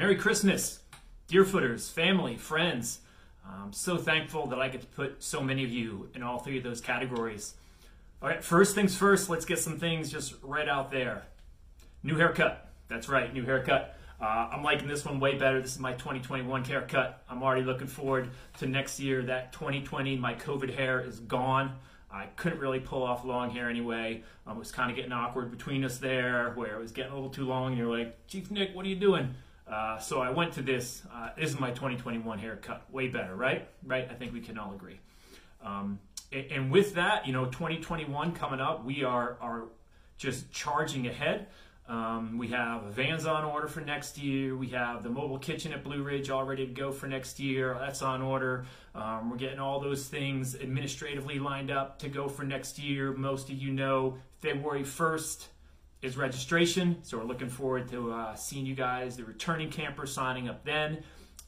Merry Christmas, Deerfooters, family, friends. I'm so thankful that I get to put so many of you in all three of those categories. All right, first things first, let's get some things just right out there. New haircut. That's right, new haircut. Uh, I'm liking this one way better. This is my 2021 haircut. I'm already looking forward to next year. That 2020, my COVID hair is gone. I couldn't really pull off long hair anyway. Um, it was kind of getting awkward between us there, where it was getting a little too long. And you're like, Chief Nick, what are you doing? Uh, so I went to this. Uh, this is my 2021 haircut. Way better, right? Right? I think we can all agree. Um, and, and with that, you know, 2021 coming up, we are are just charging ahead. Um, we have vans on order for next year. We have the mobile kitchen at Blue Ridge all ready to go for next year. That's on order. Um, we're getting all those things administratively lined up to go for next year. Most of you know February 1st is registration, so we're looking forward to uh, seeing you guys, the returning campers signing up then,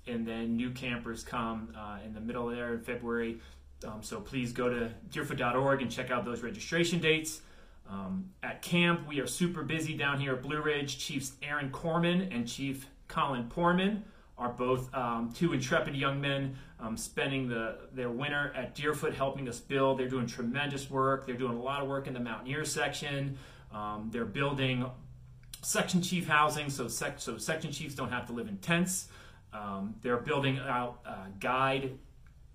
and then new campers come uh, in the middle there in February. Um, so please go to deerfoot.org and check out those registration dates. Um, at camp, we are super busy down here at Blue Ridge. Chiefs Aaron Corman and Chief Colin Porman are both um, two intrepid young men um, spending the, their winter at Deerfoot helping us build. They're doing tremendous work. They're doing a lot of work in the Mountaineer section. Um, they're building section chief housing so, sec- so section chiefs don't have to live in tents. Um, they're building out uh, guide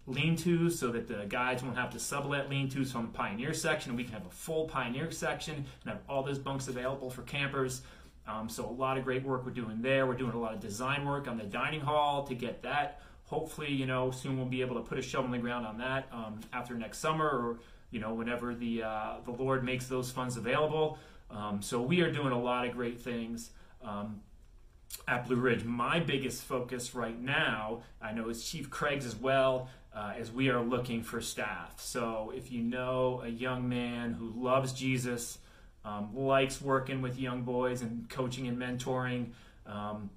lean-tos so that the guides won't have to sublet lean-tos from the Pioneer section. We can have a full Pioneer section and have all those bunks available for campers. Um, so a lot of great work we're doing there. We're doing a lot of design work on the dining hall to get that. Hopefully, you know, soon we'll be able to put a shovel in the ground on that um, after next summer or, you know, whenever the, uh, the Lord makes those funds available. Um, so we are doing a lot of great things. Um, at Blue Ridge. My biggest focus right now, I know, is Chief Craig's as well, uh, as we are looking for staff. So if you know a young man who loves Jesus, um, likes working with young boys and coaching and mentoring, um,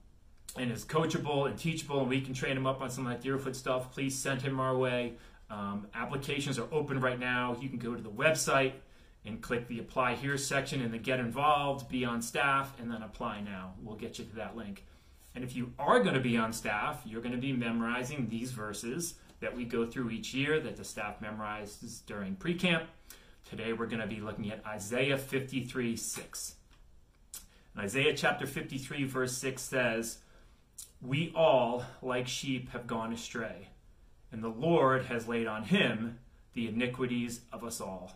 and is coachable and teachable, and we can train him up on some of that Deerfoot stuff, please send him our way. Um, applications are open right now. You can go to the website and click the apply here section in the get involved, be on staff, and then apply now. We'll get you to that link. And if you are going to be on staff, you're going to be memorizing these verses that we go through each year that the staff memorizes during pre camp. Today we're going to be looking at Isaiah 53 6. And Isaiah chapter 53, verse 6 says, We all, like sheep, have gone astray, and the Lord has laid on him the iniquities of us all.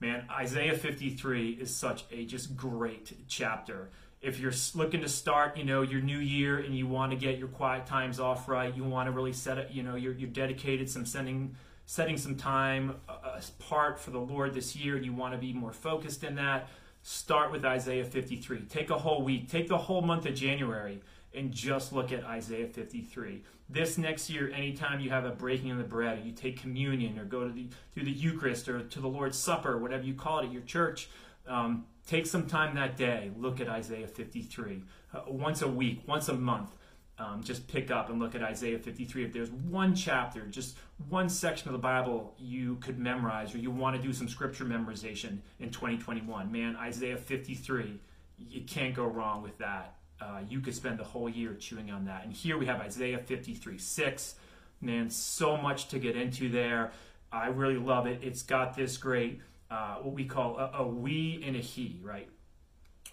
Man, Isaiah 53 is such a just great chapter. If you're looking to start, you know, your new year and you want to get your quiet times off right, you want to really set it, you know, you're, you're dedicated some sending setting some time uh, apart for the Lord this year, and you want to be more focused in that, start with Isaiah 53. Take a whole week, take the whole month of January, and just look at Isaiah 53. This next year, anytime you have a breaking of the bread, or you take communion, or go to the through the Eucharist, or to the Lord's Supper, whatever you call it at your church, um, take some time that day. Look at Isaiah 53 uh, once a week, once a month. Um, just pick up and look at Isaiah 53. If there's one chapter, just one section of the Bible you could memorize, or you want to do some scripture memorization in 2021, man, Isaiah 53, you can't go wrong with that uh, you could spend the whole year chewing on that. And here we have Isaiah 53 6. Man, so much to get into there. I really love it. It's got this great, uh, what we call a, a we and a he, right?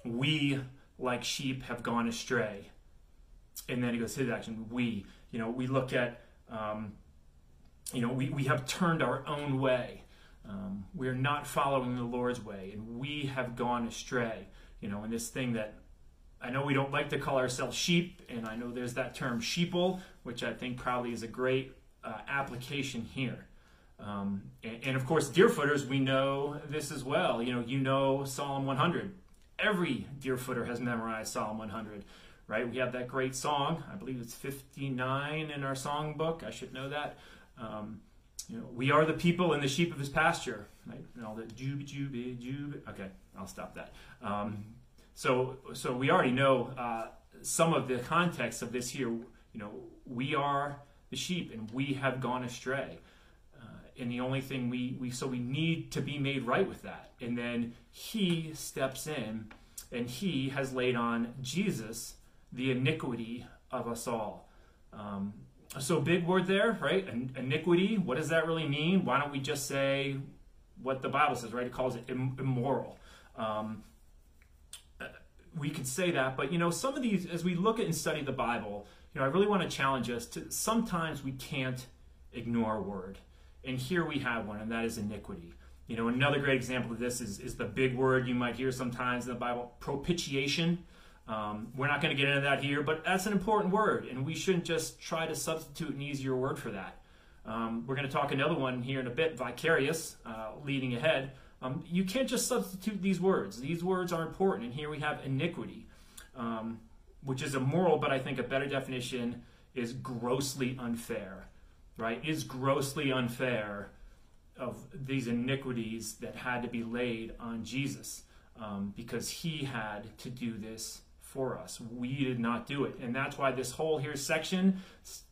We, like sheep, have gone astray. And then he goes, to his action, we. You know, we look at, um, you know, we, we have turned our own way. Um, we're not following the Lord's way, and we have gone astray. You know, and this thing that I know we don't like to call ourselves sheep, and I know there's that term sheeple, which I think probably is a great uh, application here. Um, and, and, of course, deerfooters, we know this as well. You know, you know Psalm 100. Every deerfooter has memorized Psalm 100, right? We have that great song. I believe it's 59 in our songbook. I should know that. Um, you know, we are the people and the sheep of his pasture, right? And all that jube, jube, jube. Okay, I'll stop that. Um, so, so we already know uh, some of the context of this here. You know, we are the sheep, and we have gone astray. Uh, and the only thing we, we so we need to be made right with that. And then He steps in, and He has laid on Jesus the iniquity of us all. Um, so, big word there, right? Iniquity. What does that really mean? Why don't we just say what the Bible says, right? It calls it immoral. Um, we could say that, but you know, some of these, as we look at and study the Bible, you know, I really want to challenge us to sometimes we can't ignore a word. And here we have one, and that is iniquity. You know, another great example of this is, is the big word you might hear sometimes in the Bible, propitiation. Um, we're not going to get into that here, but that's an important word, and we shouldn't just try to substitute an easier word for that. Um, we're going to talk another one here in a bit, vicarious, uh, leading ahead. Um, you can't just substitute these words. These words are important, and here we have iniquity, um, which is immoral, but I think a better definition is grossly unfair, right? Is grossly unfair of these iniquities that had to be laid on Jesus um, because he had to do this for us. We did not do it. And that's why this whole here section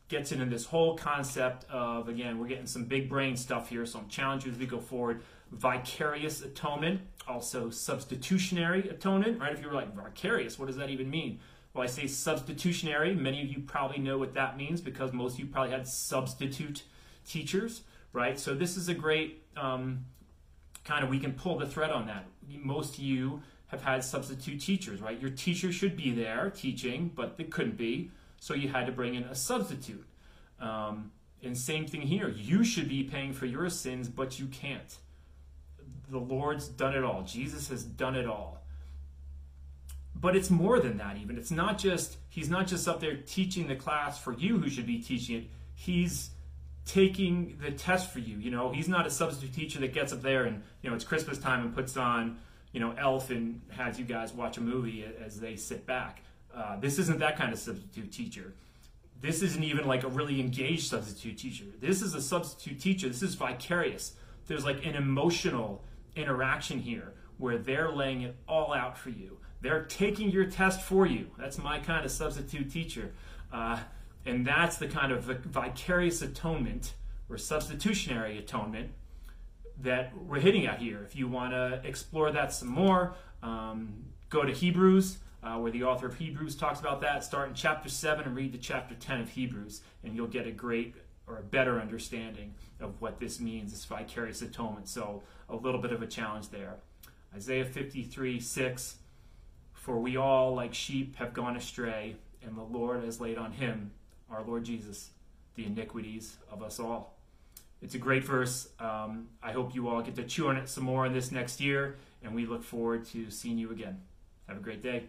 gets into this whole concept of, again, we're getting some big brain stuff here, so I'm challenging you as we go forward. Vicarious atonement, also substitutionary atonement, right? If you were like, vicarious, what does that even mean? Well, I say substitutionary. Many of you probably know what that means because most of you probably had substitute teachers, right? So this is a great um, kind of, we can pull the thread on that. Most of you have had substitute teachers, right? Your teacher should be there teaching, but they couldn't be, so you had to bring in a substitute. Um, and same thing here. You should be paying for your sins, but you can't. The Lord's done it all. Jesus has done it all. But it's more than that, even. It's not just, he's not just up there teaching the class for you who should be teaching it. He's taking the test for you. You know, he's not a substitute teacher that gets up there and, you know, it's Christmas time and puts on you know, Elf and has you guys watch a movie as they sit back. Uh, this isn't that kind of substitute teacher. This isn't even like a really engaged substitute teacher. This is a substitute teacher. This is vicarious. There's like an emotional interaction here where they're laying it all out for you. They're taking your test for you. That's my kind of substitute teacher. Uh, and that's the kind of vicarious atonement or substitutionary atonement that we're hitting at here. If you want to explore that some more, um, go to Hebrews, uh, where the author of Hebrews talks about that. Start in chapter 7 and read to chapter 10 of Hebrews, and you'll get a great or a better understanding of what this means, this vicarious atonement. So, a little bit of a challenge there. Isaiah 53 6 For we all, like sheep, have gone astray, and the Lord has laid on him, our Lord Jesus, the iniquities of us all. It's a great verse. Um, I hope you all get to chew on it some more in this next year, and we look forward to seeing you again. Have a great day.